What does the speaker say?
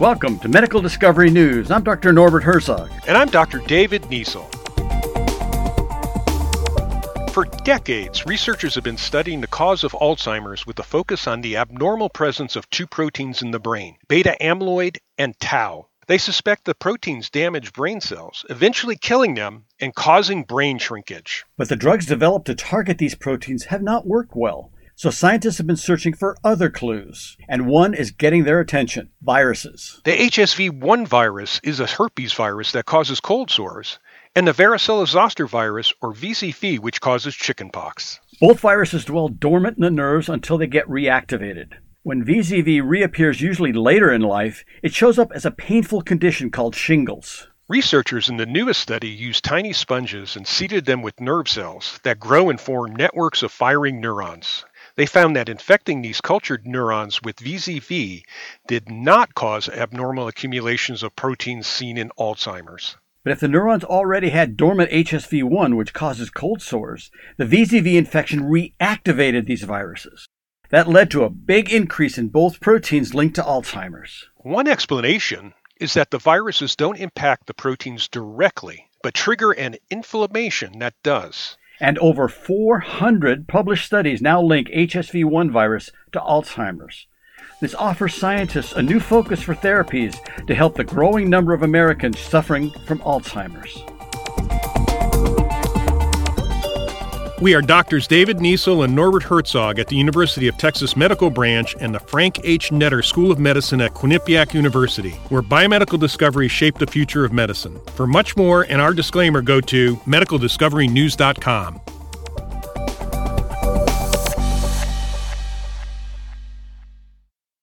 Welcome to Medical Discovery News. I'm Dr. Norbert Herzog. And I'm Dr. David Niesel. For decades, researchers have been studying the cause of Alzheimer's with a focus on the abnormal presence of two proteins in the brain, beta amyloid and tau. They suspect the proteins damage brain cells, eventually killing them and causing brain shrinkage. But the drugs developed to target these proteins have not worked well. So scientists have been searching for other clues, and one is getting their attention viruses. The HSV 1 virus is a herpes virus that causes cold sores and the varicella zoster virus, or VZV, which causes chickenpox. Both viruses dwell dormant in the nerves until they get reactivated. When VZV reappears usually later in life, it shows up as a painful condition called shingles. Researchers in the newest study used tiny sponges and seeded them with nerve cells that grow and form networks of firing neurons. They found that infecting these cultured neurons with VZV did not cause abnormal accumulations of proteins seen in Alzheimer's. But if the neurons already had dormant HSV1, which causes cold sores, the VZV infection reactivated these viruses. That led to a big increase in both proteins linked to Alzheimer's. One explanation is that the viruses don't impact the proteins directly, but trigger an inflammation that does. And over 400 published studies now link HSV1 virus to Alzheimer's. This offers scientists a new focus for therapies to help the growing number of Americans suffering from Alzheimer's. We are doctors David Niesel and Norbert Herzog at the University of Texas Medical Branch and the Frank H. Netter School of Medicine at Quinnipiac University, where biomedical discoveries shape the future of medicine. For much more and our disclaimer, go to medicaldiscoverynews.com.